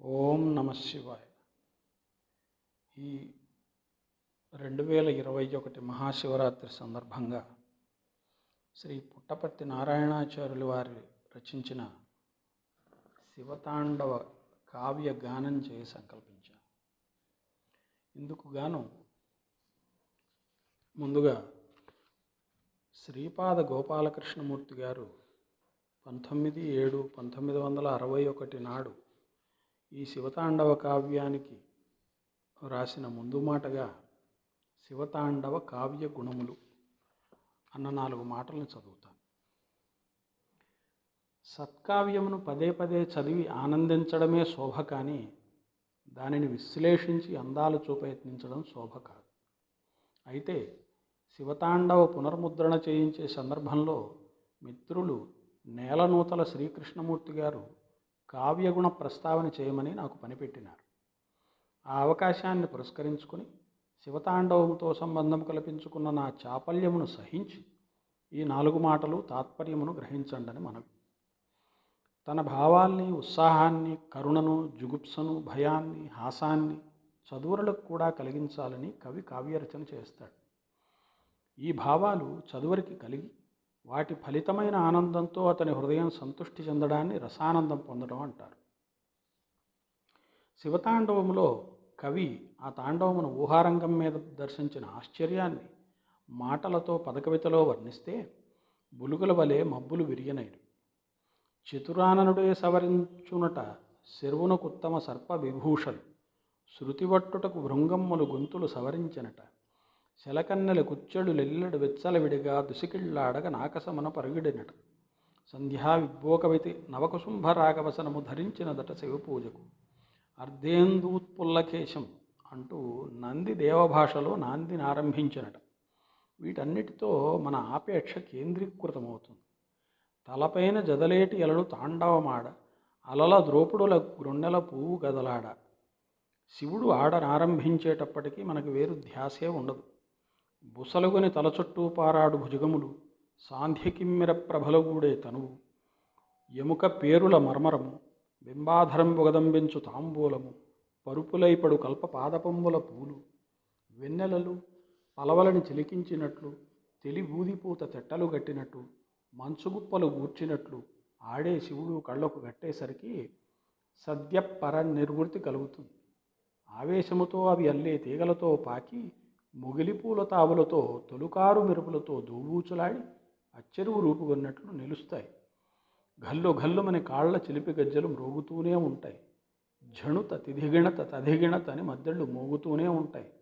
ఓం నమ శివాయ. ఈ రెండు వేల ఇరవై ఒకటి మహాశివరాత్రి సందర్భంగా శ్రీ పుట్టపర్తి నారాయణాచార్యులు వారి రచించిన శివతాండవ కావ్య గానం చేయ సంకల్పించాను ఇందుకు గాను ముందుగా శ్రీపాద గోపాలకృష్ణమూర్తి గారు పంతొమ్మిది ఏడు పంతొమ్మిది వందల అరవై ఒకటి నాడు ఈ శివతాండవ కావ్యానికి రాసిన ముందు మాటగా శివతాండవ కావ్య గుణములు అన్న నాలుగు మాటలను చదువుతాను. సత్కావ్యమును పదే పదే చదివి ఆనందించడమే శోభ కానీ దానిని విశ్లేషించి అందాలు చూపయత్నించడం శోభ కాదు. అయితే శివతాండవ పునర్ముద్రణ చేయించే సందర్భంలో మిత్రులు నేలనూతల శ్రీకృష్ణమూర్తి గారు కావ్యగుణ ప్రస్తావన చేయమని నాకు పనిపెట్టినారు. ఆ అవకాశాన్ని పురస్కరించుకుని శివతాండవముతో సంబంధం కల్పించుకున్న నా చాపల్యమును సహించి ఈ నాలుగు మాటలు తాత్పర్యమును గ్రహించండని మనవి. తన భావాల్ని ఉత్సాహాన్ని కరుణను జుగుప్సను భయాన్ని హాసాన్ని చదువురులకు కూడా కలిగించాలని కవి కావ్యరచన చేస్తాడు. ఈ భావాలు చదువరికి కలిగి వాటి ఫలితమైన ఆనందంతో అతని హృదయం సంతృష్టి చెందడాన్ని రసానందం పొందడం అంటారు. శివతాండవములో కవి ఆ తాండవమును ఊహారంగం మీద దర్శించిన ఆశ్చర్యాన్ని మాటలతో పదకవితలో వర్ణిస్తే బులుగుల వలె మబ్బులు విరియనైరు చతురాననుడే సవరించునట శరువునకుత్తమ సర్ప విభూషలు శృతివట్టుటకు భృంగమ్మలు గొంతులు సవరించినట. శలకన్నెల కుచ్చెడు వెచ్చలవిడిగా దుసికిళ్ళాడగ నాకసమన పరుగిడినట. సంధ్యా విభోకవితి నవకుశుంభ రాగవసనము ధరించినదట శివపూజకు. అర్ధేందూత్పుల్లకేశం అంటూ నంది దేవభాషలో నాందిని ఆరంభించినట. వీటన్నిటితో మన ఆపేక్ష కేంద్రీకృతమవుతుంది. తలపైన జదలేటి ఎలలు తాండవమాడ అలల ద్రోపుడుల గ్రొన్నెల పువ్వు గదలాడ. శివుడు ఆడనారంభించేటప్పటికీ మనకు వేరు ధ్యాసే ఉండదు. బుసలుగొని తల చుట్టూ పారాడు భుజగములు సాంధ్యకిమ్మిర ప్రభలగూడే తనువు. ఎముక పేరుల మర్మరము బింబాధరం బొగదంబెంచు తాంబూలము పరుపులైపడు కల్ప పాదపంబుల పూలు. వెన్నెలలు పలవలని చిలికించినట్లు తెలిబూదిపూత తెట్టలు గట్టినట్టు మంచుగుప్పలు గూర్చినట్లు ఆడే శివుడు కళ్ళకు గట్టేసరికి సద్యపర నిర్వృతి కలుగుతుంది. ఆవేశముతో అవి అల్లే తీగలతో పాకి మొగిలిపూల తావులతో తొలుకారు మెరుపులతో దూబూచులాడి అచ్చెరువు రూపుగొన్నట్లు నిలుస్తాయి. గల్లు గల్లుమని కాళ్ళ చిలిపి గజ్జలు మ్రోగుతూనే ఉంటాయి. జణుత తిధిగిణత తధిగిణత అని మద్దళ్ళు మోగుతూనే ఉంటాయి.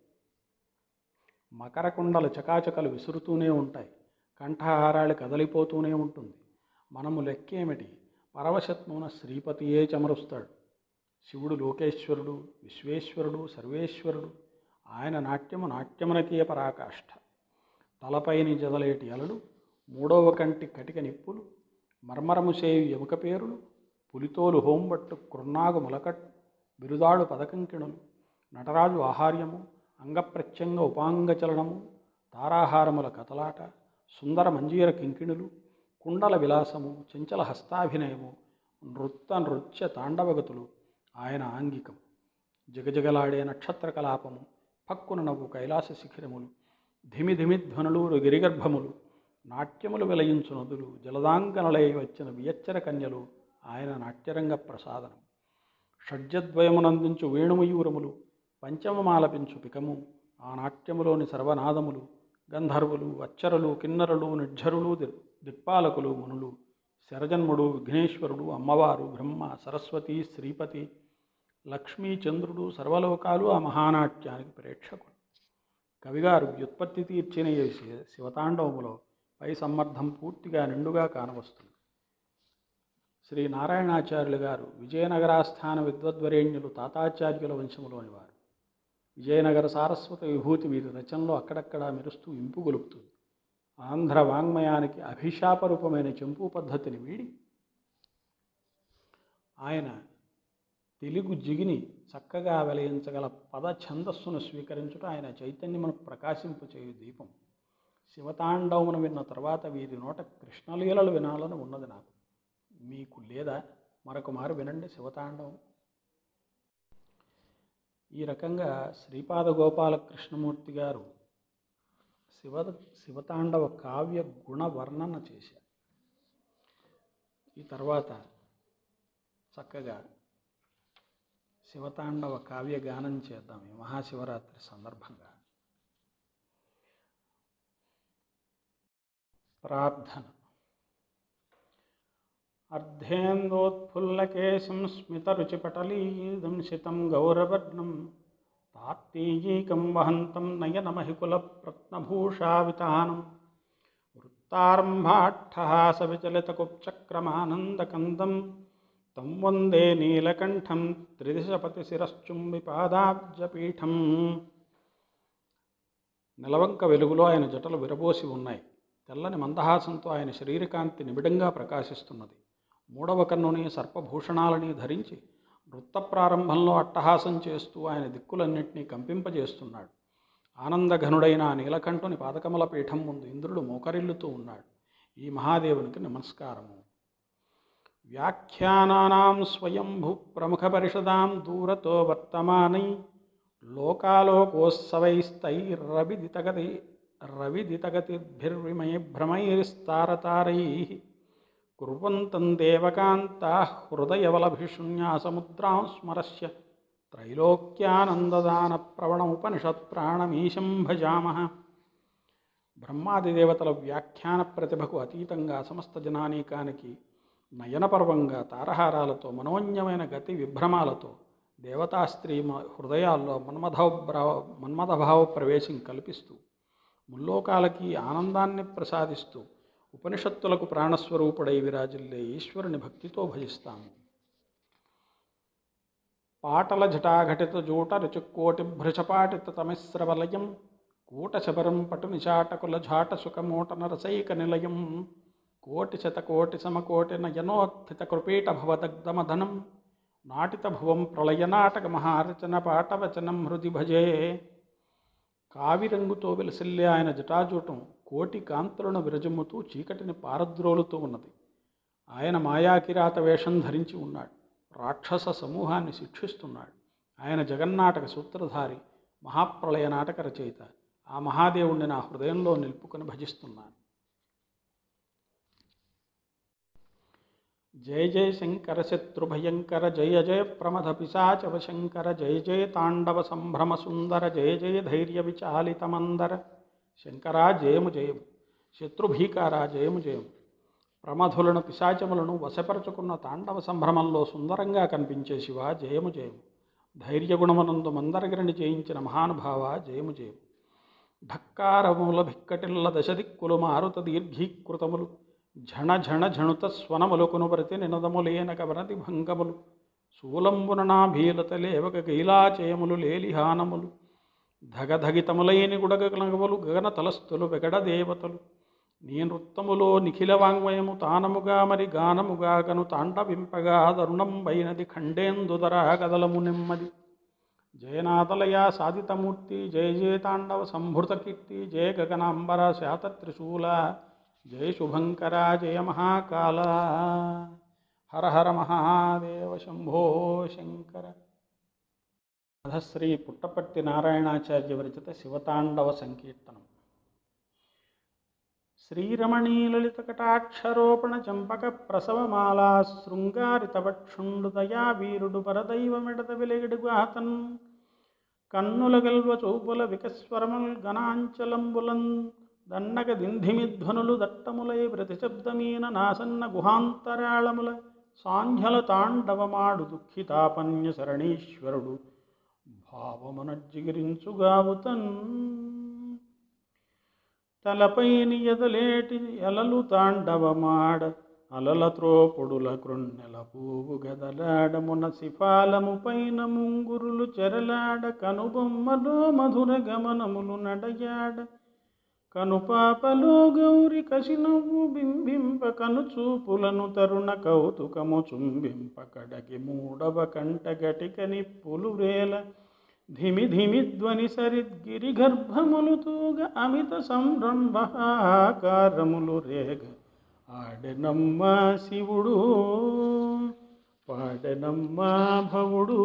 మకరకుండల చకాచకలు విసురుతూనే ఉంటాయి. కంఠహారాలు కదలిపోతూనే ఉంటుంది. మనము లెక్కేమిటి? పరవశత్మున శ్రీపతియే చమరుస్తాడు. శివుడు లోకేశ్వరుడు విశ్వేశ్వరుడు సర్వేశ్వరుడు ఆయన నాట్యము నాట్యమునకే పరాకాష్ఠ తలపైని జదలేటి అలలు మూడవ కంటి కటిక నిప్పులు మర్మరము సేయు ఎముక పేరులు పులితోలు హోంబట్టు కృన్నాగు ములకట్ బిరుదాడు పదకంకిణులు నటరాజు ఆహార్యము అంగప్రత్యంగ ఉపాంగచలనము తారాహారముల కథలాట సుందర మంజీర కింకిణులు కుండల విలాసము చంచల హస్తాభినయము నృత్త నృత్య తాండవగతులు ఆయన ఆంగికం జగజగలాడే నక్షత్ర కలాపము పక్కున నవ్వు కైలాస శిఖిరములు ధిమి ధిమి ధ్వనులు గిరిగర్భములు నాట్యములు వెలయించు నదులు జలదాంగనలై వచ్చిన వియచ్చర కన్యలు ఆయన నాట్యరంగ ప్రసాదనం. షడ్జద్వయమునందించు వేణుమయూరములు పంచమమాలపించు పికము ఆ నాట్యములోని సర్వనాదములు గంధర్వులు అచ్చరులు కిన్నరులు నిర్జరులు దిక్పాలకులు మునులు శరజన్ముడు విఘ్నేశ్వరుడు అమ్మవారు బ్రహ్మ సరస్వతి శ్రీపతి లక్ష్మీ చంద్రుడు సర్వలోకాలు ఆ మహానాట్యానికి ప్రేక్షకులు కవిగారు వ్యుత్పత్తి తీర్చిన ఈ శి- శివతాండవములో పై సమ్మర్థం పూర్తిగా నిండుగా కానవస్తుంది శ్రీ నారాయణాచార్యులు గారు విజయనగరాస్థాన విద్వద్వరేణ్యులు తాతాచార్యుల వంశములోని వారు. విజయనగర సారస్వత విభూతి వీరి రచనలో అక్కడక్కడా మెరుస్తూ ఇంపు గొలుపుతుంది. ఆంధ్ర వాంగ్మయానికి అభిశాపరూపమైన చెంపు పద్ధతిని వీడి ఆయన తెలుగు జిగిని చక్కగా వెలయించగల పద ఛందస్సును స్వీకరించుట ఆయన చైతన్యమును ప్రకాశింపచేయు దీపం. శివతాండవమును విన్న తర్వాత వీరి నోట కృష్ణలీలలు వినాలని ఉన్నది నాకు. మీకు లేదా మరొక మారు వినండి శివతాండవం. ఈ రకంగా శ్రీపాద గోపాల కృష్ణమూర్తి గారు శివ శివతాండవ కావ్య గుణ వర్ణన చేశారు. ఈ తర్వాత చక్కగా శివతాండవ కావ్యగానం చేద్దాం ఈ మహాశివరాత్రి సందర్భంగా. ప్రార్థన. అర్ధేందోత్ఫుల్లకేశం స్మితరుచిపటలీదంశితం గౌరవర్ణం తార్తీయీకం వహంతం నయనమహికులప్రత్నభూషావితానం వృత్తారంభాట్టహాసవిచలితకుప్చక్రమానందకందం తం వందే నీలకంఠం పీఠం నిలవంక వెలుగులో ఆయన జటలు విరబోసి ఉన్నాయి. తెల్లని మందహాసంతో ఆయన శరీరకాంతి నిబిడంగా ప్రకాశిస్తున్నది. మూడవ కన్నుని సర్పభూషణాలని ధరించి వృత్త ప్రారంభంలో అట్టహాసం చేస్తూ ఆయన దిక్కులన్నింటినీ కంపింపజేస్తున్నాడు. ఆనందఘనుడైన ఆ నీలకంఠుని పాదకమల పీఠం ముందు ఇంద్రుడు మోకరిల్లుతూ ఉన్నాడు. ఈ మహాదేవునికి నమస్కారము. వ్యాఖ్యానానాం స్వయంభు ప్రముఖ పరిషదాం దూరతో వర్తమానై లోకాలోకోత్సవైస్తైరవిదితగతి రవిదితగతిర్భిర్విమయ భ్రమైరిస్తారతారై కుర్వంతం దేవకాంతా హృదయవలభిశూన్యాసముద్రాం స్మరస్య త్రైలోక్యానందదాన ప్రవణముపనిషత్ ప్రాణమీశం భజామః. బ్రహ్మాదిదేవతల వ్యాఖ్యాన ప్రతిభకు అతీతంగా సమస్త జనానీకానికి నయనపర్వంగా తారహారాలతో మనోన్యమైన గతి విభ్రమాలతో దేవతాస్త్రీ మ- హృదయాల్లో మన్మథభ్రావ మన్మథభావ ప్రవేశం కల్పిస్తూ ముల్లోకాలకి ఆనందాన్ని ప్రసాదిస్తూ ఉపనిషత్తులకు ప్రాణస్వరూపుడై విరాజిల్లే ఈశ్వరుని భక్తితో భజిస్తాము. పాటల జటాఘటిత జూట రుచుకోటి భృషపాటిత తమిశ్రవలయం కూటశబరం పటు నిచాటకుల ఝాట సుఖమూట నరసైక నిలయం కోటి శతకోటి యనోత్థిత నయనోత్థిత కృపీట భవదగ్ధమధనం నాటిత భువం ప్రళయనాటక మహారచన పాటవచనం హృది భజే. కావిరంగుతో వెలసిల్లే ఆయన జటాజూటం కోటి కాంతులను విరజమ్ముతూ చీకటిని పారద్రోలుతూ ఉన్నది. ఆయన మాయాకిరాత వేషం ధరించి ఉన్నాడు. రాక్షస సమూహాన్ని శిక్షిస్తున్నాడు. ఆయన జగన్నాటక సూత్రధారి మహాప్రళయ నాటక రచయిత. ఆ మహాదేవుణ్ణి నా హృదయంలో నిలుపుకొని భజిస్తున్నాను. జయ జయ శంకర శత్రుభయంకర జయ జయ ప్రమథ పిశాచవ శంకర జయ జయ తాండవ సంభ్రమ సుందర జయ జయ ధైర్య విచాలితమందర శంకరా జయము జయము శత్రుభీకారా జయము జయము. ప్రమధులను పిశాచములను వశపరచుకున్న తాండవ సంభ్రమంలో సుందరంగా కనిపించే శివ జయము జయము. ధైర్యగుణమునందు మందరగిరిని జయించిన మహానుభావ జయము జయము. ఢక్కారముల భిక్కటిల్ల దశదిక్కులు మారుత దీర్ఘీకృతములు. ఝణ ఝణ ఝణుత స్వనములు కొనుబరతి నినదములేన కవనతి భంగములు. శూలంబున నా భీలత లేవక గైలాచయములు లేలిహానములు. ధగధగితములైని గుడగలగములు గగన తలస్థులు వెగడ దేవతలు. నీ నృత్తములో నిఖిల వాంగ్మయము తానముగా మరి గానముగా గను తాండవింపగా దరుణం వైనది ఖండేందుదరా కదలము నెమ్మది. జయనాథలయ సాధితమూర్తి జయ జయ తాండవ సంభృత కీర్తి జయ గగనాంబర శాత త్రిశూల జయ శుభంకర జయ మహాకాల హర హర మహాదేవ శంభో శంకర. శ్రీ పుట్టపర్తి నారాయణాచార్య విరచిత శివతాండవ సంకీర్తనం. శ్రీరమణీలలిత కటాక్షరోపణ చంపక ప్రసవమాలా శృంగారితవక్షుండు దయా వీరుడు పరదైవమిడత విలగిడుగాతన్ కన్నుల గల్వ చూపుల వికస్వరముల్ గణాంచలంబులన్ దండక దింధిమిధ్వనులు దట్టములై ప్రతిశబ్దమీన నాసన్న గుహాంతరాళముల సాంధ్యల తాండవమాడు దుఃఖితాపన్య శరణీశ్వరుడు. భావమునజ్జిగిరించుగావుతన్. తలపైని ఎదలేటి ఎలలు తాండవమాడ అలల త్రోపుడుల కృన్నెల పూవు గదలాడమున సిఫాలము పైన ముంగురులు చెరలాడ కనుబొమ్మలో మధుర గమనములు నడయాడ కనుపాపలో గౌరి కసినవ్వు బింబింప కనుచూపులను తరుణ కౌతుకము చుంబింప కడకి మూడవ కంట గటిక నిప్పులు రేల ధిమి ధిమి ధ్వని సరిద్గిరి గర్భములు తూగ అమిత సంరంభాకారములు రేగ. ఆడెనమ్మ శివుడు పాడెనమ్మా భవుడు.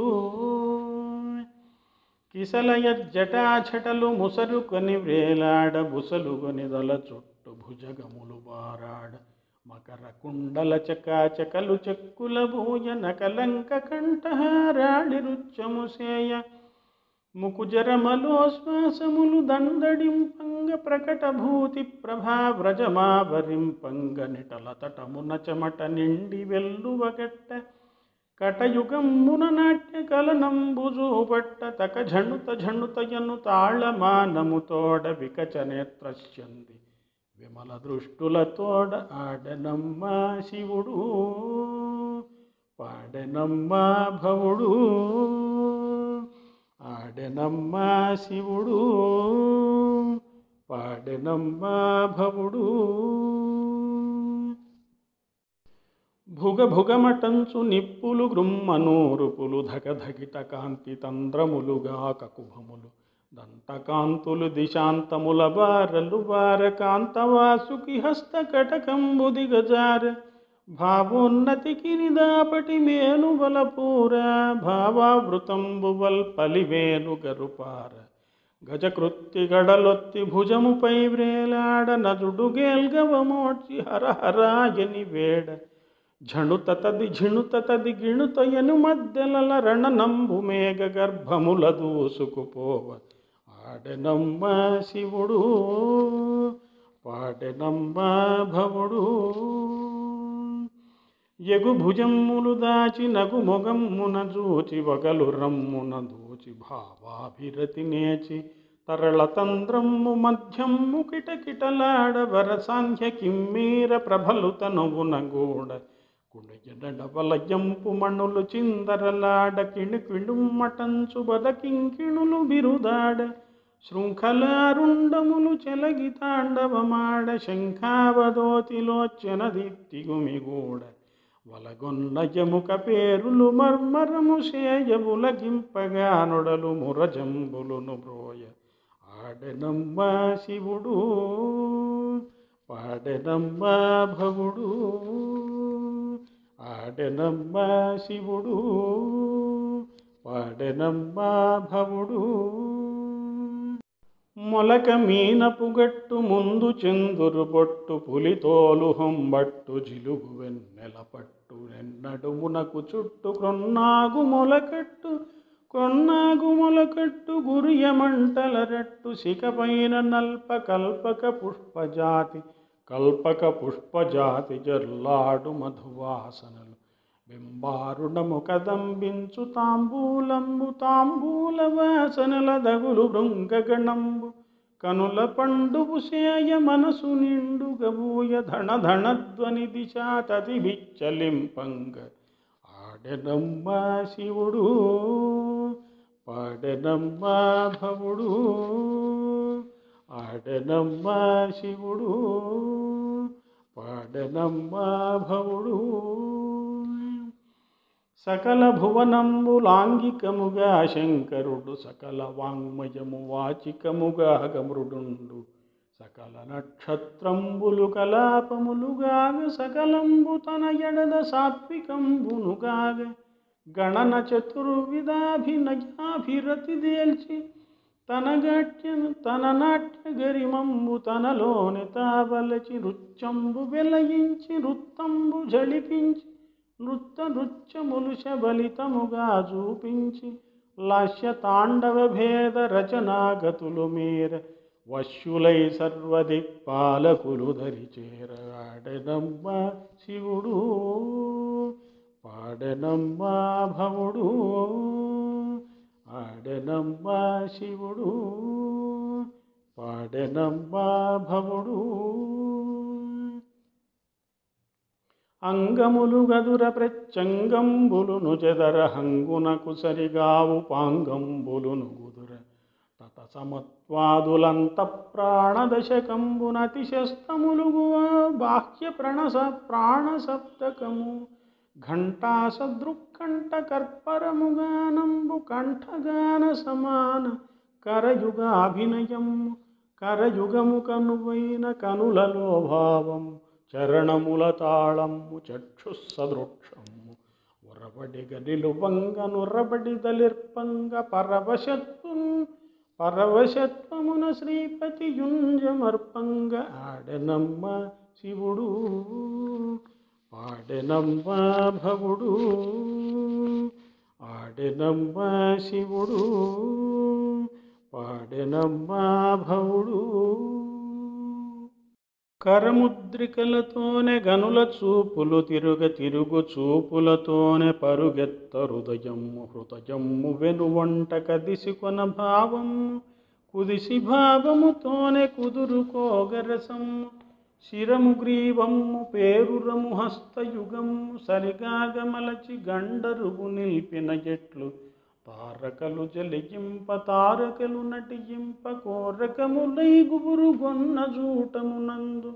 కిసలయ జటాఛటలు ముసరుకొని వ్రేలాడ బుసలుగొని దొల చుట్టు భుజగములు బారాడ. మకర కుండల చకాచకలు చెక్కుల భూయన కలంక కంఠహారాడి రుచ్చము సేయ. ముకుజరమలో శ్వాసములు దండడింపంగ ప్రకట భూతి ప్రభా వ్రజమావరింపంగ నిటల తటమున చెమట నిండి వెల్లువగట్ట కటయుగమ్మున నాట్య కలనంబు చూపట్ట తక ఝణుత ఝణుతయను తాళమానము తోడ వికచ నేత్రశ్యంది విమల దృష్టులతోడ ఆడనమ్మా శివుడు పాడెనమ్మా భవుడు ఆడెనమ్మా శివుడు పాడెనమ్మా భవుడు. భుగభుగమటంచు నిప్పులు గృమ్మనూరుపులు ధగధగిట కాంతి తంద్రములుగా కకుభములు. దంతకాంతులు దిశాంతముల బారలు బార కాంతవాసుకి హస్త కటకంబు దిగజార. భావోన్నతికి నిదాపటి మేను బలపూర. భావావృతంబు వల్పలివేను గరుపార. గజకృత్తి గడలొత్తి భుజముపై వ్రేలాడ నజుడు గేల్గవమోడ్చి హరహరాయని వేడ. ఝణుతతది ఝిణుతతది గిణుతయను మధ్యలల రణనంబు మేఘ గర్భముల దూసుకుపోవ ఆడెనమ్మ శివుడు పాడెనమ్మ భవుడు. ఎగు భుజమ్ములు దాచి నగు మొగమ్మున జూచి వగలు రమ్మున దూచి భావాభిరతి నేచి తరళ తంద్రమ్ము మధ్యమ్ము కిటకిటలాడ వర సాంఖ్య కిమ్మీర ప్రభలు తనువున గూడ కుణయడవలయంపు మణులు చిందరలాడ కిణి కిణుమ్మటంచు బదకింకిణులు బిరుదాడ శృంఖలారుండములు చెలగి తాండవమాడ శంఖావదోతిలోచన దీప్తి గుమిగూడ వలగొన్న యముక పేరులు మర్మరము సేయములగింపగా నొడలు మురజంబులును బ్రోయ ఆడనమ్మ శివుడు. పాడెనమ్మా భవుడు ఆడెనమ్మా శివుడు పాడెనమ్మా భవుడు. మొలక మీనపుగట్టు ముందు చెందురు బొట్టు పులితోలు హొంబట్టు జిలుగు వెన్నెల పట్టు ఎన్నడుమునకు చుట్టు క్రొన్నాగు మొలకట్టు కొన్నాగు మొలకట్టు గురియమంటల రట్టు శిఖపైన నల్ప కల్పక పుష్పజాతి కల్పక పుష్పజాతి జర్లాడు మధువాసనలు. బింబారుణము కదంబించు తాంబూలంబు తాంబూల వాసనల దగులు భృంగగణంబు. కనుల పండువు శేయ మనసు నిండుగబూయ ధణ ధణధ్వని దిశా తది విచ్చలింపంగ ఆడెనమ్మ శివుడు పాడెనమ్మ భవుడు. ఆడనమ్మా శివుడు పాడనమ్మా భవుడు. సకల భువనంబు లాంగికముగా శంకరుడు సకల వాంగ్మయము వాచికముగా గమృడుండు సకల నక్షత్రంబులు కలాపములుగాగ సకలంబు తన ఎడద సాత్వికంబునుగాగ. గణన చతుర్విధాభినయాభిరతి దేల్చి తన గట్యను తన నాట్య గరిమంబు తనలోని తావలచి నృత్యంబు వెలయించి నృత్తంబు జళిపించి నృత్త నృత్యములు శబలితముగా చూపించి లాస్య తాండవ భేద రచనాగతులు మేర వశ్యులై సర్వదిక్పాలకులు ధరిచేర ఆడెనమ్మ శివుడు పాడెనమ్మ భవుడు పాడనమ్మా శివుడు పాడనమ్మా భవుడు. అంగములు గదుర ప్రత్యంగంబులును చెదర హంగునకు సరిగావు పాంగంబులును గుదుర తత సమత్వాదులంత ప్రాణదశకంబునతిశస్తములుగు బాహ్య ప్రణస ప్రాణసప్తకము. ఘంటాసదృక్కంఠకర్పరముగానంబు కంఠగాన సమాన కరయుగాభినయం కరయుగము కనువైన కనులలో భావం చరణముల తాళము చక్షుస్సదృక్షము. ఉరబడి గదిలు వంగనురబడి దలిర్పంగ పరవశత్వం పరవశత్వమున శ్రీపతి యుంజమర్పంగ ఆడెనమ్మ శివుడు. పాడెనమ్మ భవుడు ఆడెనమ్మ శివుడు పాడెనమ్మ భవుడు. కరముద్రికలతోనే గనుల చూపులు తిరుగ తిరుగు చూపులతోనే పరుగెత్త హృదయము హృదయము వెనువంట కదిసి కొన భావము కుదిసి భావముతోనే కుదురుకోగరసము శిరము గ్రీవము పేరురము హస్తయుగము సరిగాగమలచి గండరుగు నిలిపిన ఎట్లు తారకలు జలిగింప తారకలు నటియింప కోరకములై గుబురు గొన్న జూటమునందు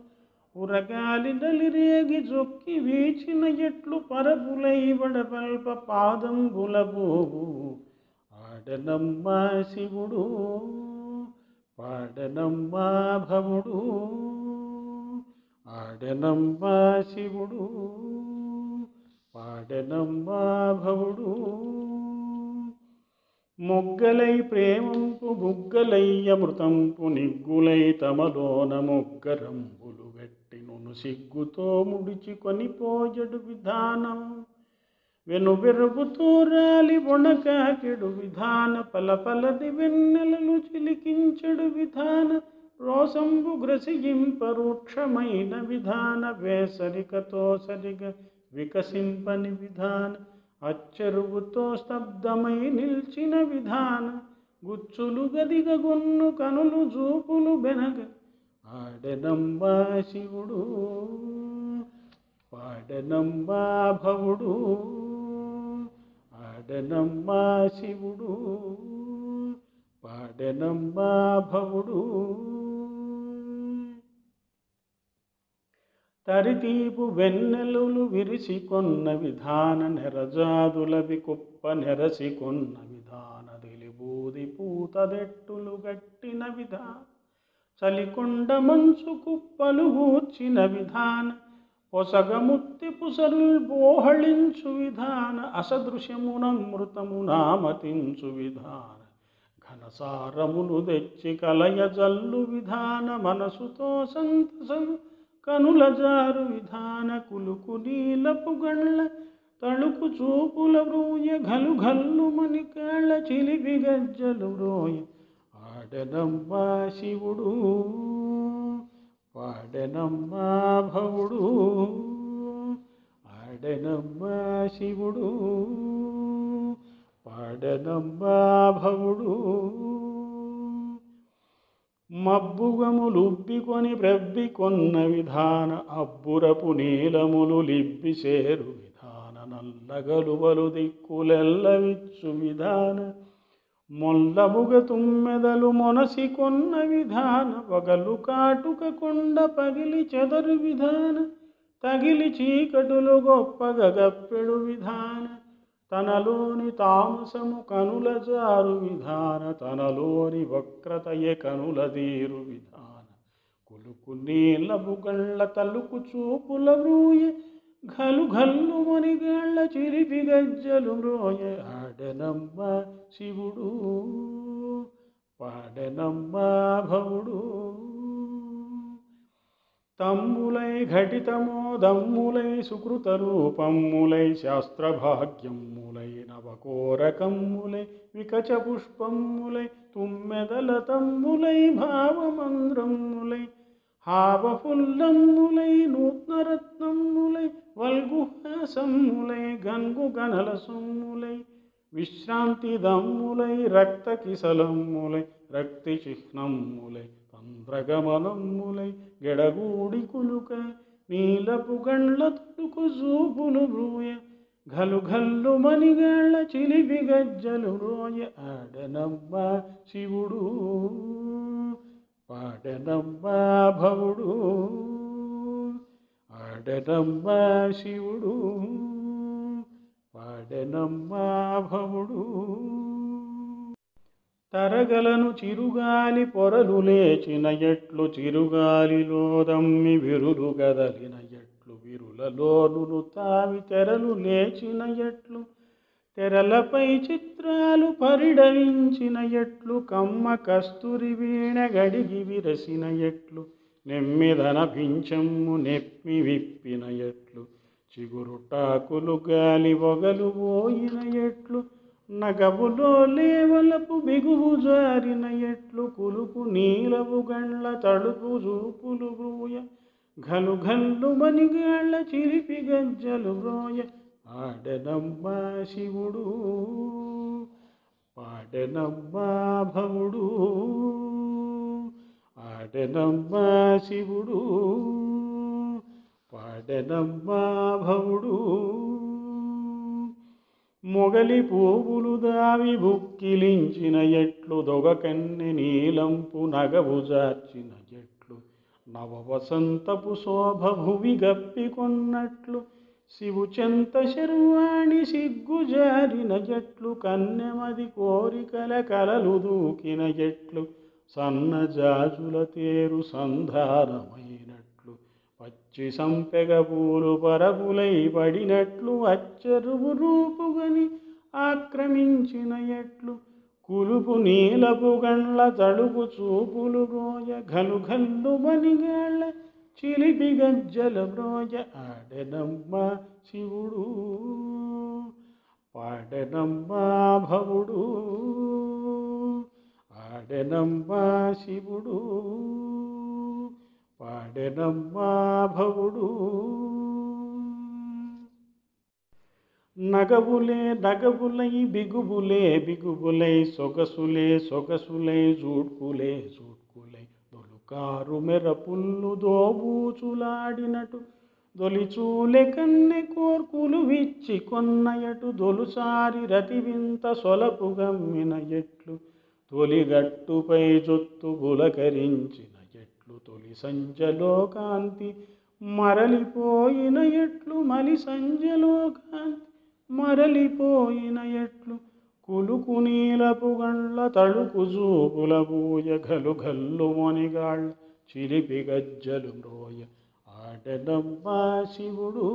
ఉరగాలి నలిరేగి జొక్కి వీచిన ఎట్లు పరపులై వడపల్ప పాదంబులబోవు ఆడనమ్మ శివుడు పాడనమ్మ భవుడు. ఆడనమ్మ శివుడు పాడనమ్మ భవుడు. మొగ్గలై ప్రేమంపు బుగ్గలై అమృతంపు నిగ్గులై తమలోన మొగ్గరంబులు వెట్టినును సిగ్గుతో ముడిచి కొనిపోజడు విధానం. వెను వెరుగుతూ రాలి వణకాకెడు విధాన పలపలది వెన్నెలలు చిలికించడు విధాన. రోసంబు గ్రసింపరుక్షమైన విధాన వేసరికతో సరిగ వికసింపని విధాన అచ్చరువుతో స్తబ్దమై నిల్చిన విధాన గుచ్చులు గదిగగున్ను కనులు చూపులు బెనగ ఆడనంబా శివుడు పాడనంబా భవుడు ఆడనంబా శివుడు పాడనంబా భవుడు. తరితీపు వెన్నెలులు విరిసికొన్న విధాన నెరజాదులవి కుప్ప నెరసి కొన్న విధాన దిలిబూది పూతదెట్టులు గట్టిన విధాన చలికొండ మంచు కుప్పలు ఊర్చిన విధాన పొసగముత్తి పుసరుల్ బోహళించు విధాన అసదృశ్యమునమృతము నామతించు విధాన. ఘనసారములు తెచ్చి కలయ జల్లు విధాన మనసుతో సంతసము కనుల జారు విధాన కులుకు నీలపు గళ్ళ తళుకు చూపుల బ్రూయ ఘలు ఘల్లు మణికాళ్ళ చిలిపి గజ్జలు బ్రోయ ఆడనమ్మా శివుడు పాడనమ్మా భవుడు ఆడనమ్మా శివుడు పాడనమ్మా భవుడు. మబ్బుగములుబ్బికొని బ్రబ్బి కొన్న విధాన అబ్బురపు నీలములు లిబ్బి చేరు విధాన నల్లగలువలు దిక్కులెల్లవిచ్చు విధాన. మొల్లముగ తుమ్మెదలు మొనసి కొన్న విధాన పగలు కాటుక కొండ పగిలి చెదరు విధాన తగిలి చీకటులు గొప్పగ గప్పెడు విధాన. తనలోని తామసము కనుల జారు విధాన తనలోని వక్రతయే కనుల దీరు విధాన. కులుకు నీళ్ళ బుగళ్ళ తలుకు చూపుల బ్రూయ ఘలు ఘల్లు మణిగాళ్ళ చిరిపి గజ్జలు మ్రోయ. ఆడనమ్మ శివుడు పాడనమ్మ భవుడు. తమ్ములై ఘటితమోదమ్ములై సుకృత రూపమ్ములై శాస్త్రభాగ్యమ్ములై నవకోరకమ్ములై వికచ పుష్పమ్ములై తుమ్మెదల తమ్ములై భావమంద్రమ్ములై హావఫుల్లమ్ములై నూత్నరత్నమ్ములై వల్గుహాసమ్ములై గన్గు గనల సొమ్ములై విశ్రాంతి దమ్ములై రక్త కిసలమ్ములై రక్తి చిహ్నమ్ములై మంద్రగమనములై గెడగూడి కులుక నీలపు గండ్ల తులుకు చూపులు బ్రూయ ఘలు ఘల్లు మణిగాళ్ళ చిలిపి గజ్జలు రోయ. ఆడనమ్మ శివుడు పాడనమ్మ భవుడు ఆడనమ్మ శివుడు పాడనమ్మ భవుడు. తరగలను చిరుగాలి పొరలు లేచిన ఎట్లు చిరుగాలిలో దమ్మి విరులు గదలిన ఎట్లు విరులలోనులు తావి తెరలు లేచిన ఎట్లు తెరలపై చిత్రాలు పరిడవించిన ఎట్లు కమ్మ కస్తూరి వీణ గడిగి విరసిన ఎట్లు నెమ్మిదన పింఛమ్ము నెప్పి విప్పిన ఎట్లు చిగురుటాకులు గాలి ఒగలు పోయిన ఎట్లు నగవులో లేవలపు బిగువు జారిన ఎట్లు కులుపు నీలవు గండ్ల తడుపు చూపులు బ్రూయ ఘలు ఘల్లు మనిగాళ్ళ చిలిపి గజ్జలు బ్రోయ ఆడనమ్మా శివుడు పాడనమ్మా భవుడు ఆడనమ్మా శివుడు పాడనమ్మా భవుడు. మొగలి పువ్వులు దావి బుక్కిలించిన ఎట్లు దొగకన్నె నీలంపు నగవు జార్చిన ఎట్లు. నవ వసంతపు శోభ భువి గప్పికొన్నట్లు శివుచెంత శర్వాణి సిగ్గు జారిన ఎట్లు. కన్నెమది కోరికల కలలు దూకిన ఎట్లు. సన్నజాజుల తేరు సంధారమైన వచ్చి సంపెగ పూలు పరపులై పడినట్లు అచ్చరువు రూపుగని ఆక్రమించిన ఎట్లు కులుపు నీలపు గండ్ల తడుపు చూపులు రోజ ఘలు ఘల్లు మనిగాళ్ళ చిలిపి గజ్జల రోజ ఆడెనమ్మ శివుడు. పాడెనమ్మ భవుడు. ఆడెనమ్మ శివుడు. పాడెనమ్మా భవుడు. నగవులే నగవులై బిగుబులే బిగుబులై సొగసులే సొగసులై జూడ్కులే జూడ్కులై దొలుకారు మెరపుల్లు దోబూచులాడినటు దొలిచూలె కన్నె కోర్కులు విచ్చి కొన్నయటు దొలుసారి రతి వింత సొలపు గమ్మిన ఎట్లు తొలిగట్టుపై జొత్తు గులకరించిన ఎట్లు తొలి సంజలో కాంతి మరలిపోయిన ఎట్లు మలి సంజలో కాంతి మరలిపోయిన ఎట్లు కులుకు నీలపు గండ్ల తళుకు జూపుల బూయ గలు గల్లు మొనిగాళ్ళ చిలిపి గజ్జలు మ్రోయ ఆడనమ్మా శివుడు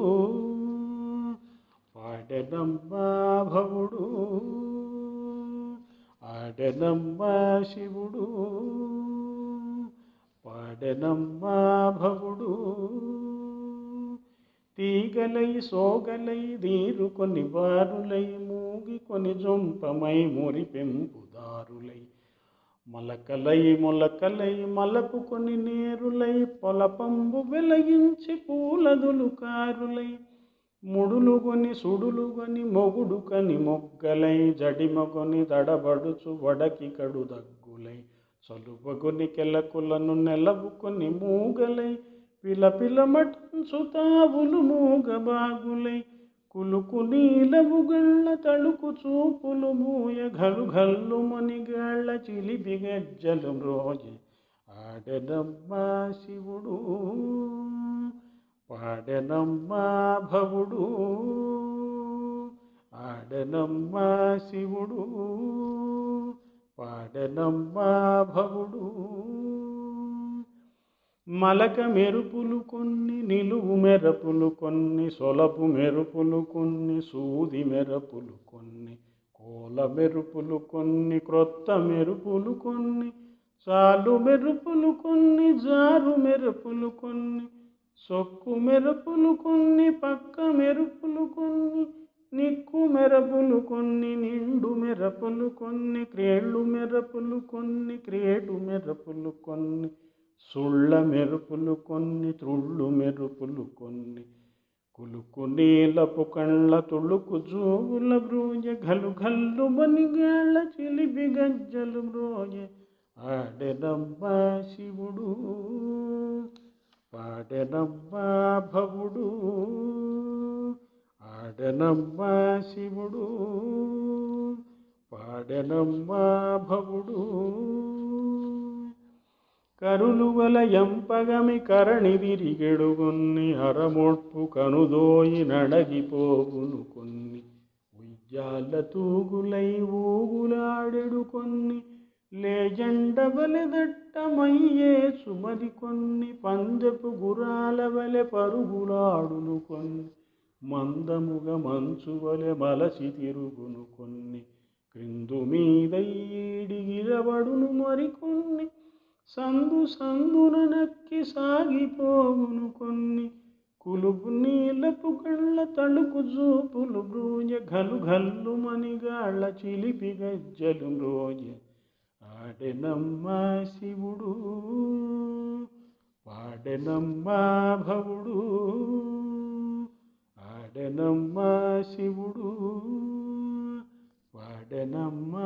పాడనమ్మా భవుడు ఆడనమ్మా శివుడు. పాడనమ్మా భవుడు. తీగలై సోగలై దీరు కొని వారులై మూగి కొని జొంపమై మురి పెంపుదారులై మలకలై మొలకలై మలపు కొని నేరులై పొలపంబు వెలగించి పూలదులు కారులై. ముడులు కొని సుడులు కొని మొగుడు కని మొగ్గలై జడిమగొని దడబడుచు వడకి కడు దగ్గులై సలుపగుని కెలకులను నెలవుకొని మూగలై పిలపిలమటంచు తావులు మూగబాగులై కులుకు నీలవుగళ్ళ తళుకు చూపులు మూయ ఘలు ఘల్లు మనిగాళ్ళ చిలిపి గజ్జలు రోజు ఆడెనమ్మా శివుడు పాడెనమ్మా భవుడు ఆడెనమ్మా శివుడు. పాడెనమ్మా భవుడు మలక మెరుపులు కొన్ని నిలువు మెరపులు కొన్ని సొలపు మెరుపులు కొన్ని సూది మెరుపులు కొన్ని కోల మెరుపులు కొన్ని క్రొత్త మెరుపులు కొన్ని చాలు మెరుపులు కొన్ని జారు మెరుపులు కొన్ని సొక్కు మెరుపులు కొన్ని పక్క మెరుపులు కొన్ని నిక్కు మెరపులు కొన్ని నిండు మెరపులు కొన్ని క్రేళ్ళు మెరపులు కొన్ని క్రేడు మెరపులు కొన్ని సుళ్ళ మెరుపులు కొన్ని త్రుళ్ళు మెరుపులు కొన్ని కులుకు నీలపు కళ్ళ తుಳುకు జూవుల బ్రోయ ఘలు ఘల్లు బనిగాళ్ళ చిలిపి గజ్జలు బ్రోయ ఆడెనమ్మా శివుడు పాడెనమ్మా భవుడు. పాడనమ్మా శివుడు పాడనమ్మా భవుడు. కరులు వలయంపగమి కరణి విరిగెడుగొన్ని అరమొట్పు కనుదోయి నడగిపోగును కొన్ని. ఉయ్యాల తూగులై ఊగులాడెడు కొన్ని. లేజండవలె దట్టమయ్యే సుమరి కొన్ని. పందెపు గురాల వలె పరుగులాడును కొన్ని. మందముగ మంచువలె మలసి తిరుగును కొన్ని. క్రిందు మీదయ్యేడిగిరబడును మరికొన్ని సందు సందున నక్కి సాగిపోవును కొన్ని. కులుపు నీలపు కళ్ళ తళుకు జూపులు బ్రూజ గలు గల్లు మణిగాళ్ళ చిలిపి గజ్జలు మ్రోజ. ఆడెనమ్మా శివుడు పాడెనమ్మా భవుడు. వాడనమ్మా శివుడు వాడనమ్మా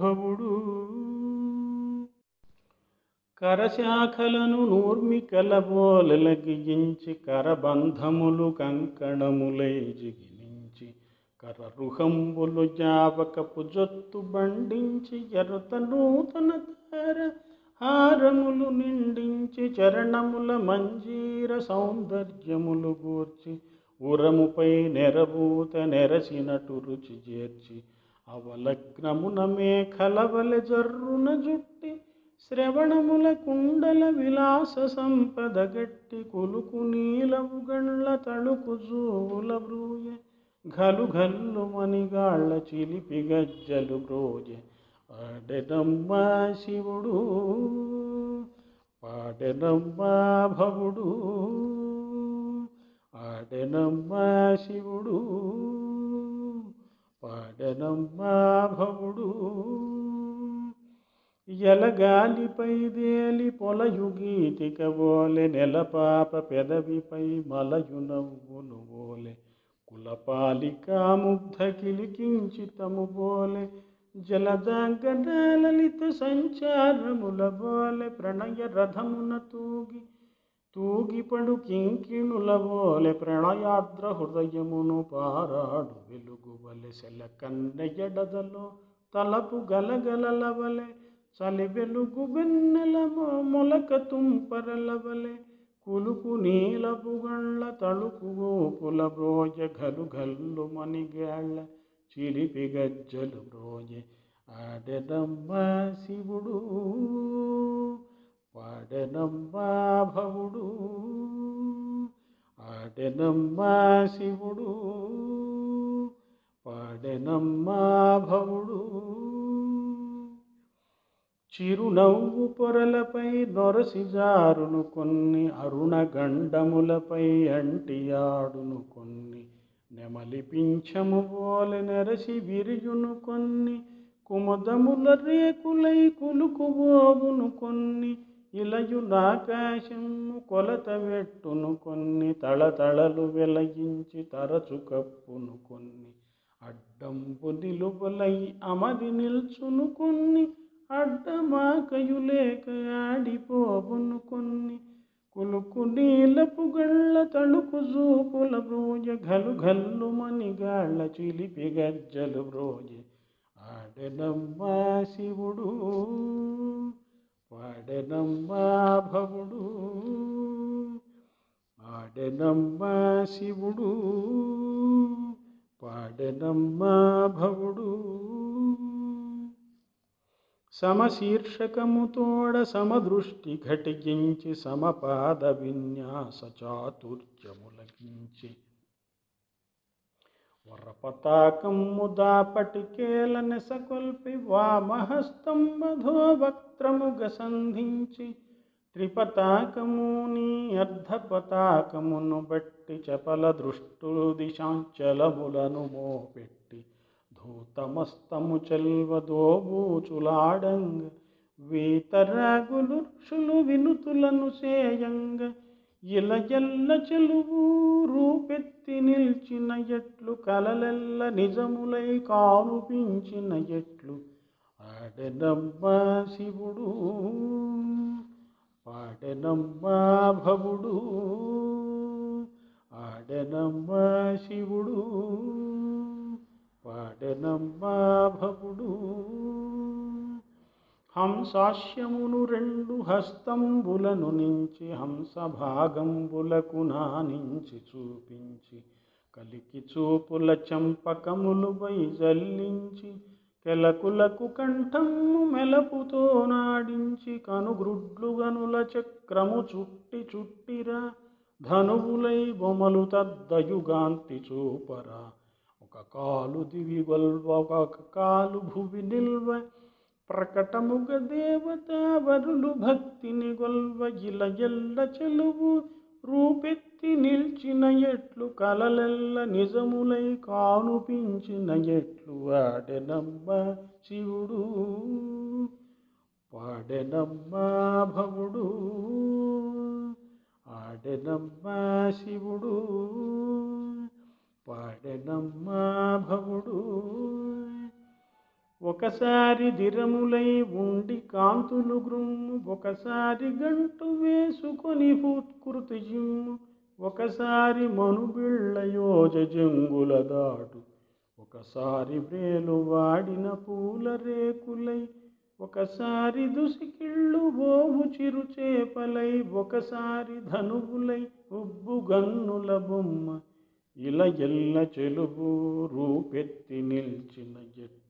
భవుడు. కరశాఖలను నూర్మికల బోలెలగియించి కరబంధములు కంకణములై జిగిలించి కరరుహంబులు జావకపు జొత్తు బండించి ఎరుత నూతన తార హారములు నిండించి చరణముల మంజీర సౌందర్యములు గూర్చి ఉరముపై నెరబూత నెరసినటు రుచి చేర్చి అవలగ్నమున మేఖలవల జర్రున జుట్టి శ్రవణముల కుండల విలాస సంపద గట్టి కులుకు నీలవు గండ్ల తళుకు జూవుల బ్రూయ ఘలు ఘల్లు మణిగాళ్ళ చిలిపి గజ్జలు బ్రోజె ఆడెనమ్మా శివుడు పాడెనమ్మా భవుడు. పాడనమ్మా శివుడు పాడనమ్మా భవుడు. ఎలగాలిపై దేలి పొలయుగీతిక ఓలె నెలపాప పెదవిపై మలయు నవ్వులు ఓలె. కులపాలికా ముగ్ధ కిలికించితము బోలె. జలదాంగన లలిత సంచారముల బోలె. ప్రణయ రథమున తూగి తూగిపడు కింకిణుల బోలె ప్రణయాద్ర హృదయమును పారాడు. వెలుగు వలె సెల కన్నెయడదలో తలపు గలగలలవలె చలి వెలుగు వెన్నెల మొలక తుంపరలవలె కులుకు నీలపు గండ్ల తళుకు గోపుల బ్రోజ గలు గల్లు మణిగాళ్ళ చిలిపి గజ్జలు బ్రోజె ఆడెనమ్మా శివుడు. పాడెనమ్మా భవుడు ఆడెనమ్మా శివుడు పాడెనమ్మా భవుడు. చిరునవ్వు పొరలపై నొరసిజారును కొన్ని అరుణగండములపై అంటియాడును కొన్ని నెమలి పింఛము నెరసి విరియును కొన్ని కుముదముల రేకులై కులుకుబోవును కొన్ని ఇలయులాకాశము కొలత వెట్టును కొన్ని తళతళలు వెలగించి తరచు కప్పును కొన్ని అడ్డంపు నిలుబులై అమది నిల్చును కొన్ని అడ్డమాకయులేక ఆడిపోబును కొన్ని కులుకు నీలపు గళ్ళ తళుకు జూపుల బ్రోజ ఘలు ఘల్లు మణిగాళ్ళ చిలిపి గజ్జలు బ్రోజ ఆడెనమ్మా శివుడు. పాడెనమ్మా భవుడు. ఆడెనమ్మా శివుడు. పాడెనమ్మా భవుడు. సమశీర్షకముతోడ సమదృష్టి ఘటించి సమపాద విన్యాస చాతుర్యములగించి వరపతాకము దాపటికేల నెసకొల్పి వామహస్తంభధో వక్త్రముగ సంధించి త్రిపతాకము నీ అర్ధపతాకమును బట్టి చపల దృష్టులు దిశాంచలములను మోపెట్టి ధూతమస్తము చెల్వదోబూచులాడంగ వీతరాగులు ఋషులు వినుతులను చేయంగ ఇల ఎల్ల చెలువు రూపెత్తి నిల్చిన ఎట్లు కలలెల్ల నిజములై కానుపించిన ఎట్లు. ఆడెనమ్మా శివుడు పాడెనమ్మా భవుడు ఆడెనమ్మా శివుడు పాడెనమ్మా భవుడు. హంసాస్యమును రెండు హస్తంబులను నుంచి హంస భాగంబులకు నానించి చూపించి కలికి చూపుల చంపకములు జల్లించి కెలకులకు కంఠము మెలపుతో నాడించి కనుగ్రుడ్లు గనుల చక్రము చుట్టి చుట్టిరా ధనువులై బొమలు తద్దయుగాంతి చూపరా. ఒక కాలు దివి ఒక కాలు భువి నిల్వ ప్రకటముగ దేవతావరులు భక్తిని గొల్వ ఇల ఎల్ల చెలువు రూపెత్తి నిల్చిన ఎట్లు కలలెల్ల నిజములై కానుపించిన ఎట్లు వాడెనమ్మ శివుడు. పాడెనమ్మ భవుడు. ఆడెనమ్మ శివుడు. పాడెనమ్మ భవుడు. ఒకసారి దిరములై ఉండి కాంతులు గ్రుమ్ము ఒకసారి గంటు వేసుకొని పూత్కృతి జిమ్ము ఒకసారి మనుబిళ్ళ యోజ జంగుల దాటు ఒకసారి వేలు వాడిన పూల రేకులై ఒకసారి దుసికిళ్ళు బోవు చిరు చేపలై ఒకసారి ధనువులై ఉబ్బు గన్నుల బొమ్మ ఇలా ఎల్ల చెలుపు రూపెత్తి నిల్చిన ఎట్లు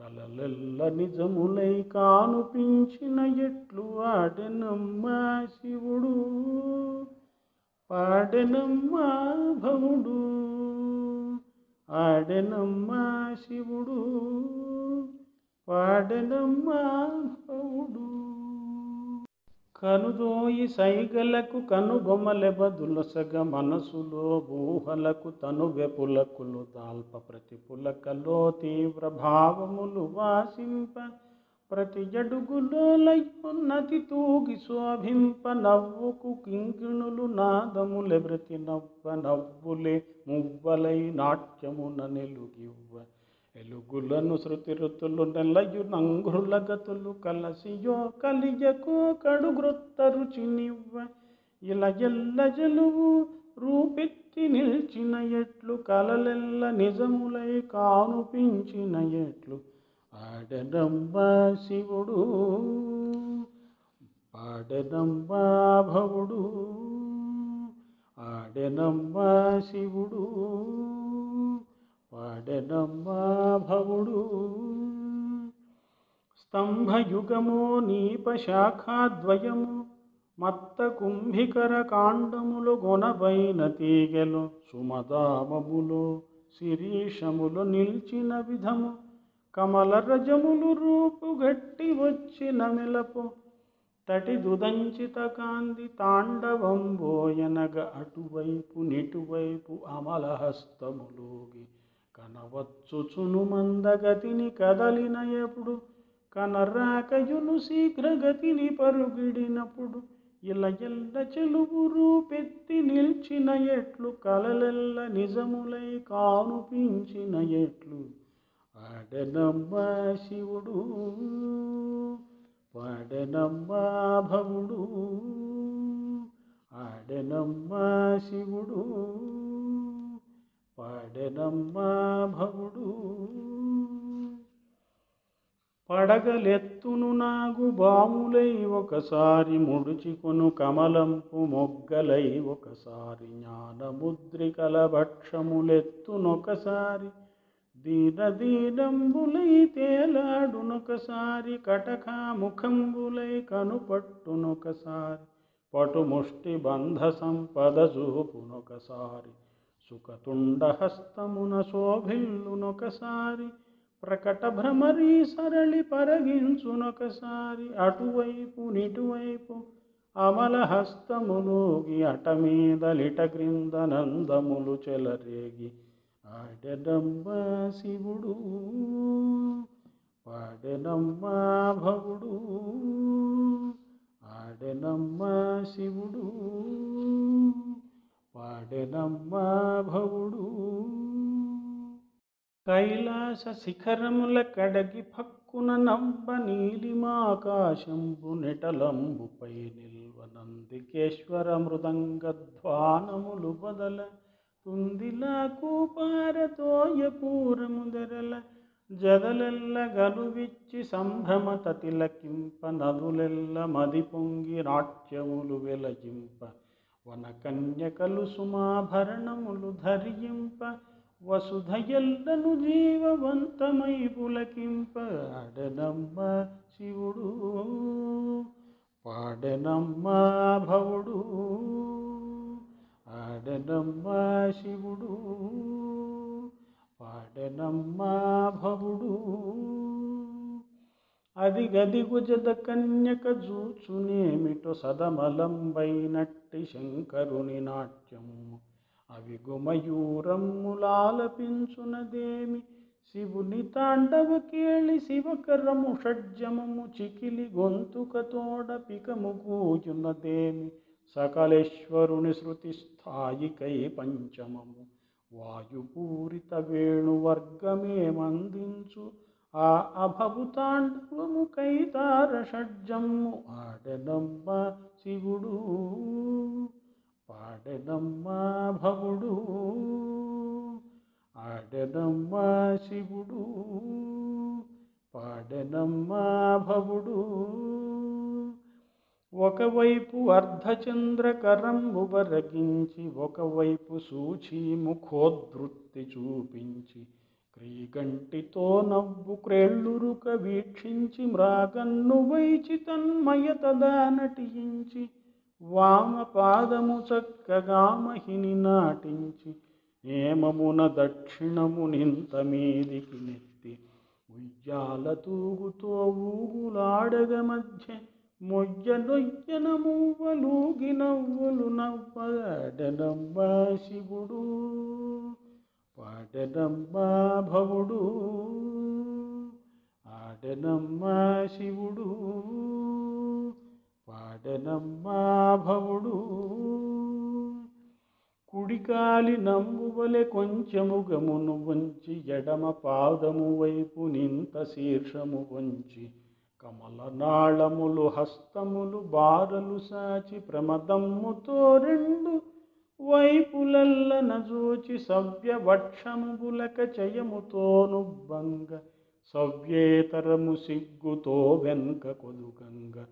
కలలెల్ల నిజములై కానుపించిన ఎట్లు ఆడెనమ్మా శివుడు పాడెనమ్మా భవుడు ఆడెనమ్మా శివుడు పాడెనమ్మా భవుడు. కనుదోయి సైగలకు కనుబొమలె బదులసగ మనసులో ఊహలకు తను వెపులకులు దాల్ప ప్రతి పులకలో తీవ్ర భావములు వాసింప ప్రతి జడుగులో లయ్యున్నతి తూగి శోభింప నవ్వుకు కింకిణులు నాదములె బ్రతి నవ్వ నవ్వులే మువ్వలై నాట్యమున నెలుగివ్వ వెలుగులను శృతి ఋతులు నెలయు నంగుల గతులు కలసియో కలియకో కడుగ్రొత్త రుచినివ్వ. ఇలా ఎల్ల జలువు రూపెత్తి నిల్చిన ఎట్లు కలలెల్ల నిజములై కానుపించిన ఎట్లు ఆడదంబ శివుడు పాడనమ్మ భవుడు ఆడదంబ శివుడు. పాడనమ్మా భవుడు. స్తంభయుగము నీపశాఖాద్వయము మత్త కుంభికర కాండములు గొనబైన తీగెలు సుమదామములు శిరీషములు నిల్చిన విధము కమల రజములు రూపు గట్టి వచ్చిన మెలపు తటి దుదంచిత కాంతి తాండవంబోయనగ అటువైపు నిటువైపు అమలహస్తములోగి కనవచ్చుచును మందగతిని కదలిన ఎప్పుడు కనరాకయును శీఘ్రగతిని పరుగిడినప్పుడు ఇలా ఎల్ల చెలువు రూపెత్తి నిల్చిన ఎట్లు కలలెల్ల నిజములై కానుపించిన ఎట్లు. ఆడనమ్మ శివుడు పాడనమ్మా భవుడు ఆడనమ్మా శివుడు. పాడనమ్మా భవుడు. పడగలెత్తును నాగు బాములై ఒకసారి ముడుచుకొను కమలంపు మొగ్గలై ఒకసారి జ్ఞానముద్రికల భక్షములెత్తునొకసారి దీన దీనంబులై తేలాడునొకసారి కటకా ముఖంబులై కనుపట్టునొకసారి పటుముష్టి బంధ సంపద చూపునొకసారి సుఖతుండహస్తమున శోభిల్లునొకసారి ప్రకట భ్రమరీ సరళి పరగించునొకసారి అటువైపు నిటువైపు అమలహస్తములోగి అట మీద లిట క్రింద నందములు చెలరేగి ఆడెనమ్మ శివుడు పాడెనమ్మ భవుడు ఆడెనమ్మ శివుడు పాడెనమ్మ భవుడు. కైలాస శిఖరముల కడగి పక్కున నవ్వ నీలిమాకాశంబు నెటలంబుపై నిల్వ నందికేశ్వర మృదంగధ్వానములు బదల తుందిలా కూపారతోయ పూరముదరల జగలెల్ల గలువిచ్చి సంభ్రమ తతిలకింప నదులెల్ల మది పొంగి నాట్యములు వెలజింప వనకన్యకలు సుమాభరణములు ధరింప వసుధయల్లను జీవవంతమై పులకింప ఆడనమ్మ శివుడు పాడనమ్మ భవుడు ఆడనమ్మ శివుడు పాడనమ్మ భవుడు. అది గది గుజద కన్యక జూచునేమిటో సదమలంబైనట్టి శంకరుని నాట్యము. అవి గుమయూరమ్ములాలపించునదేమి శివుని తాండవ కేళి శివకరము షడ్జమము చికిలి గొంతుకతోడ పికము కూచున్నదేమి సకలేశ్వరుని శృతి స్థాయికై పంచమము. వాయుపూరిత వేణువర్గమేమందించు ఆ అభభుతాండవము కైతార షడ్జమ్ము. ఆడెదమ్మ శివుడు పాడెదమ్మ భవుడు ఆడెదమ్మ శివుడు పాడెదమ్మ భవుడు. ఒకవైపు అర్ధచంద్రకరంబు బరగించి ఒకవైపు సూచి ముఖోద్వృత్తి చూపించి క్రీగంటితో నవ్వు క్రేళ్ళురుక వీక్షించి మ్రాగన్ను వైచి తన్మయతదా నటించి వామ పాదము చక్కగా మహిని నాటించి ఏమమున దక్షిణము నింత మీదికి నెత్తి ఉయ్యాల తూగుతో ఊగులాడగ మధ్య మొయ్య నొయ్యన మూవలూగి నవ్వులు నవ్వడనమ్మ శివుడు. పాడనమ్మా భవుడు ఆడెనమ్మ శివుడు పాడనమ్మా భవుడు. కుడికాలి నంబువలె కొంచెము గమును వంచి ఎడమ పాదము వైపు నింత శీర్షము వంచి కమలనాళములు హస్తములు బారలు సాచి ప్రమదమ్ముతో రెండు వైపులల్ల జోచి సవ్య వక్షము బులక చయముతోను బంగ సవ్యేతరము సిగ్గుతో వెనుక కొదుగంగ.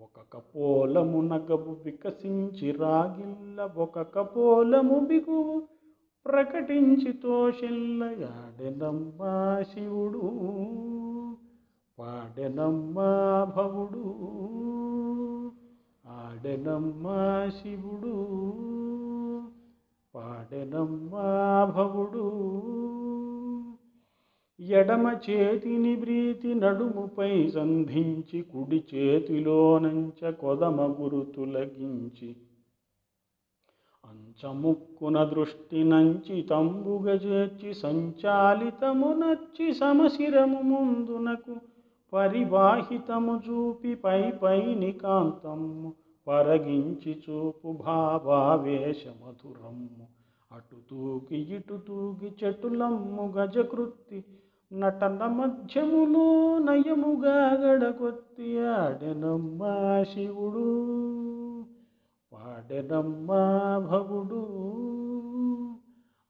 ఒక కపోలము నగబు వికసించి రాగిల్ల ఒక కపోలము బిగువు ప్రకటించి తోషిల్లయాడెనమ్మ శివుడు పాడెనమ్మా భవుడు. ఆడెనమ్మ శివుడు పాడెనమ్మ భవుడు. ఎడమ చేతిని బ్రీతి నడుముపై సంధించి కుడి చేతిలోనంచ కొదమ గురుతులగించి అంచముక్కున దృష్టి నంచి తంబుగ చేర్చి సంచాలితము నచ్చి సమశిరము ముందునకు పరివాహితము చూపి పై పైని కాంతము పరగించి చూపు భావావేశమధురమ్ము అటు తూగి ఇటు తూగి చెటులమ్ము గజకృత్తి నటన మధ్యములో నయముగా గడకొత్తి ఆడెనమ్మా శివుడు పాడెనమ్మా భవుడు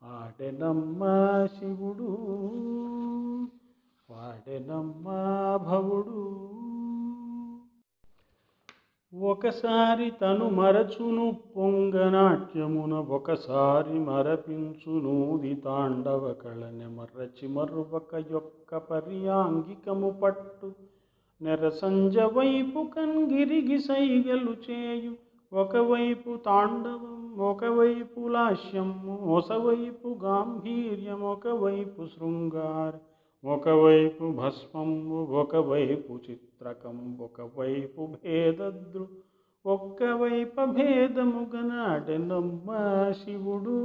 ఆడెనమ్మా శివుడు పాడెనమ్మా భవుడు. ఒకసారి తను మరచును పొంగనాట్యమున ఒకసారి మరపించునూది తాండవ కళని మరచి మరువక యొక్క పర్యాంగికము పట్టు. నెరసంజ వైపు కన్గిరిగి సైగలు చేయు. ఒకవైపు తాండవం ఒకవైపు లాస్యం ఒకవైపు గాంభీర్యం ఒకవైపు శృంగారం. ఒకవైపు భస్మంబు ఒకవైపు చిత్రకం ఒకవైపు భేదద్రు ఒక్కవైపు భేదముగనాడెనమ్మ శివుడు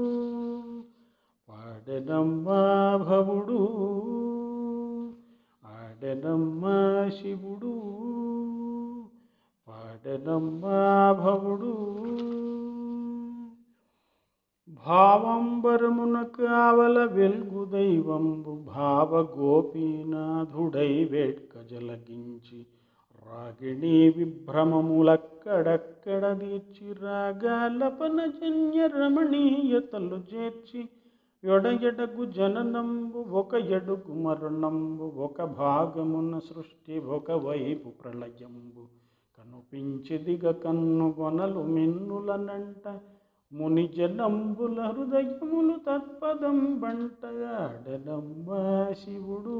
పాడెనమ్మా భవుడు ఆడెనమ్మా శివుడు పాడెనమ్మా భవుడు. భావంబరమున కావల వెల్గు దైవంబు భావ గోపీనాథుడై వేట్క జలగించి రాగిణి విభ్రమములక్కడక్కడ దీర్చి రాగాలపన జన్య రమణీయతలు చేర్చి ఎడయడగు జననంబు ఒక ఎడుగు మరణంబు ఒక భాగమున సృష్టి ఒకవైపు ప్రళయంబు కనుపించి దిగ కన్ను గొనలు మిన్నులనంట ముని జలంబుల హృదయములు తత్పదం బంటగాడెనమ్మా శివుడు.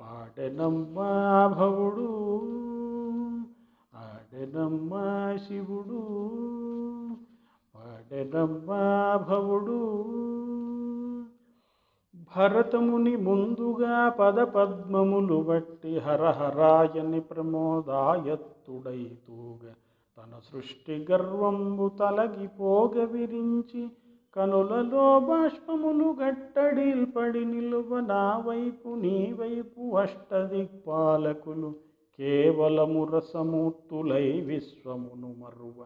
పాడెనమ్మా భవుడు ఆడెనమ్మా శివుడు. పాడెనమ్మా భవుడు భరతముని ముందుగా పద పద్మములు బట్టి హరహరాయని ప్రమోదాయత్తుడైతూగా తన సృష్టి గర్వంబు తలగిపోగ విరించి కనులలో బాష్పములు గట్టడిల్పడి నిలువ నా వైపు నీ వైపు అష్టదిక్పాలకులు కేవలము రసమూర్తులై విశ్వమును మరువ.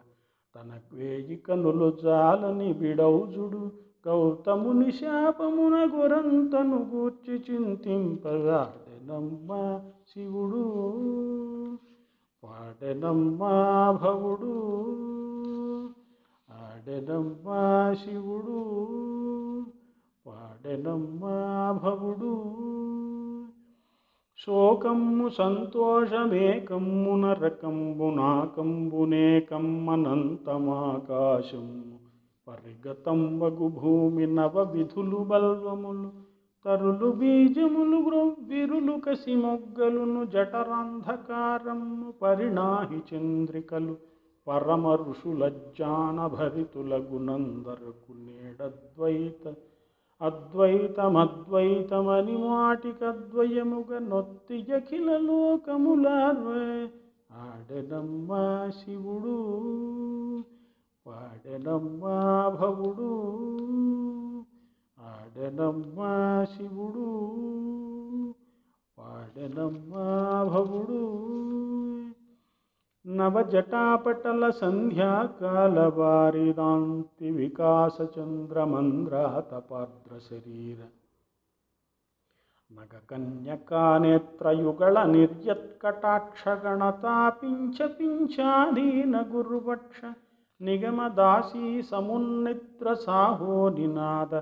తన వేయి కనులు జాలని బిడౌజుడు గౌతముని శాపమున గొరంతను గూర్చి చింతింపగా శివుడు. పాడెనమ్మా భవుడు ఆడెనమ్మా శివుడు పాడెనమ్మా భవుడు. శోకమ్ము సంతోషమేకమ్ము నరకంబు నాకంబునేకమ్మనంతమాకాశము పరిగతంబగు భూమి నవ విధులు బల్వములు తరులు బీజములు గ్రొవ్విరులు కసి మొగ్గలును జఠరాంధకారము పరిణాహి చంద్రికలు. పరమ ఋషులజ్జాన భరితుల గుణందరకు నేడద్వైత అద్వైతమద్వైతమని మాటికద్వయముగ నొత్తి అఖిల లోకములార్వే. ఆడెనమ్మా శివుడు పాడెనమ్మా భవుడు. ఆడనమ్మా శివుడు పాడనమ్మా భవుడు. నవజటాపటల సంధ్యాకాల వారిదాంతి వికాస చంద్రమంద్రాతపాద్ర శరీర. నగకన్యకానేత్రయుగళ నిర్యత్కటాక్షగణతాపించ పింఛాధీన గురువక్ష నిగమదాసీ సమున్నిత్ర సాహో నినాద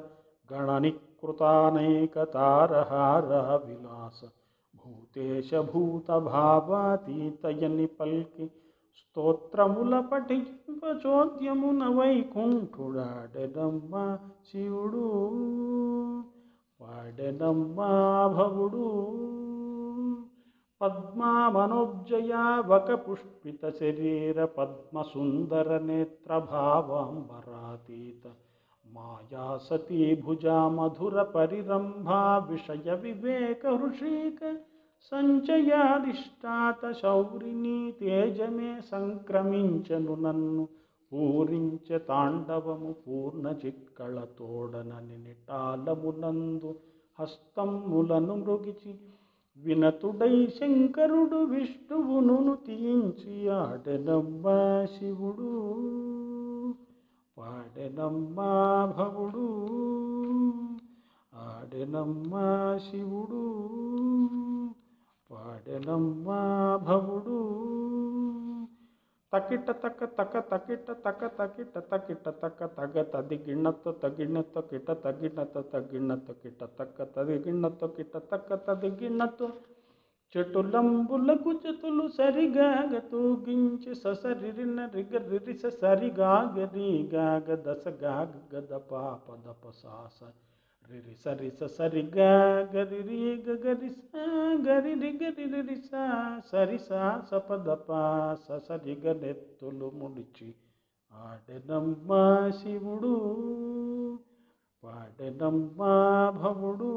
గణనికృతానైకతారహారవిలాస భూతేశ భూతభావాతీతయని పల్కి స్తోత్రముల పఠింపచోద్యమున వైకుంఠుడాడెనమ్మ శివుడు వాడెనమ్మా భవుడు పద్మా మనోజ్జయా వక పుష్పిత శరీర పద్మసుందర నేత్ర భావాంబరాతీత మాయా సతీ భుజా మధుర పరిరంభా విషయ వివేక హృషీక సంచయాదిష్టాత శౌరిని తేజమే సంక్రమించను నన్ను. పూరించ తాండవము పూర్ణ చిక్కళ తోడనని నిటాలమునందు హస్తములను మృగిచి వినతుడై శంకరుడు విష్ణువును తీయించి ఆడెనమ్మా శివుడు. వాడెనమ్మా భవుడు ఆడెనమ్మా శివుడు వాడెనమ్మా భవుడు. తకిట తక తక తకిట తక తకిట తకిట తక తగ తది గిన్నతో తగిన్నతో కిట తగిన్నతో తగిన్నతో కిట తక్క తది గిన్నతో కిట తక్క తది గిన్నతో చెటులంబులకు చెతులు సరిగాగ తూగించి ససరిరిన రిగ రిరిస సరిగాగ రీగాగ దశ గాగ గద పాప దప సాస రిరి సరిస సరిగా గరి గరిస గరి స గరి రి గరి సరి సా సపద పా స నెత్తులు ముడిచి ఆడెనమ్మా శివుడు పాడెనమ్మా భవుడు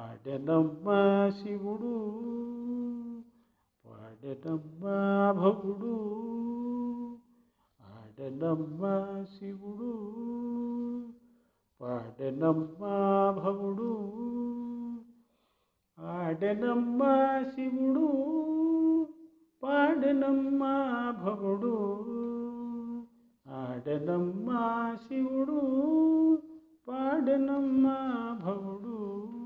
పాడనమ్మా శివుడు పాడనమ్మా భవుడు ఆడనమ్మా శివుడు పాడనమ్మా భవుడు ఆడనమ్మా శివుడు పాడనమ్మా భవుడు ఆడనమ్మా శివుడు పాడనమ్మా భవుడు.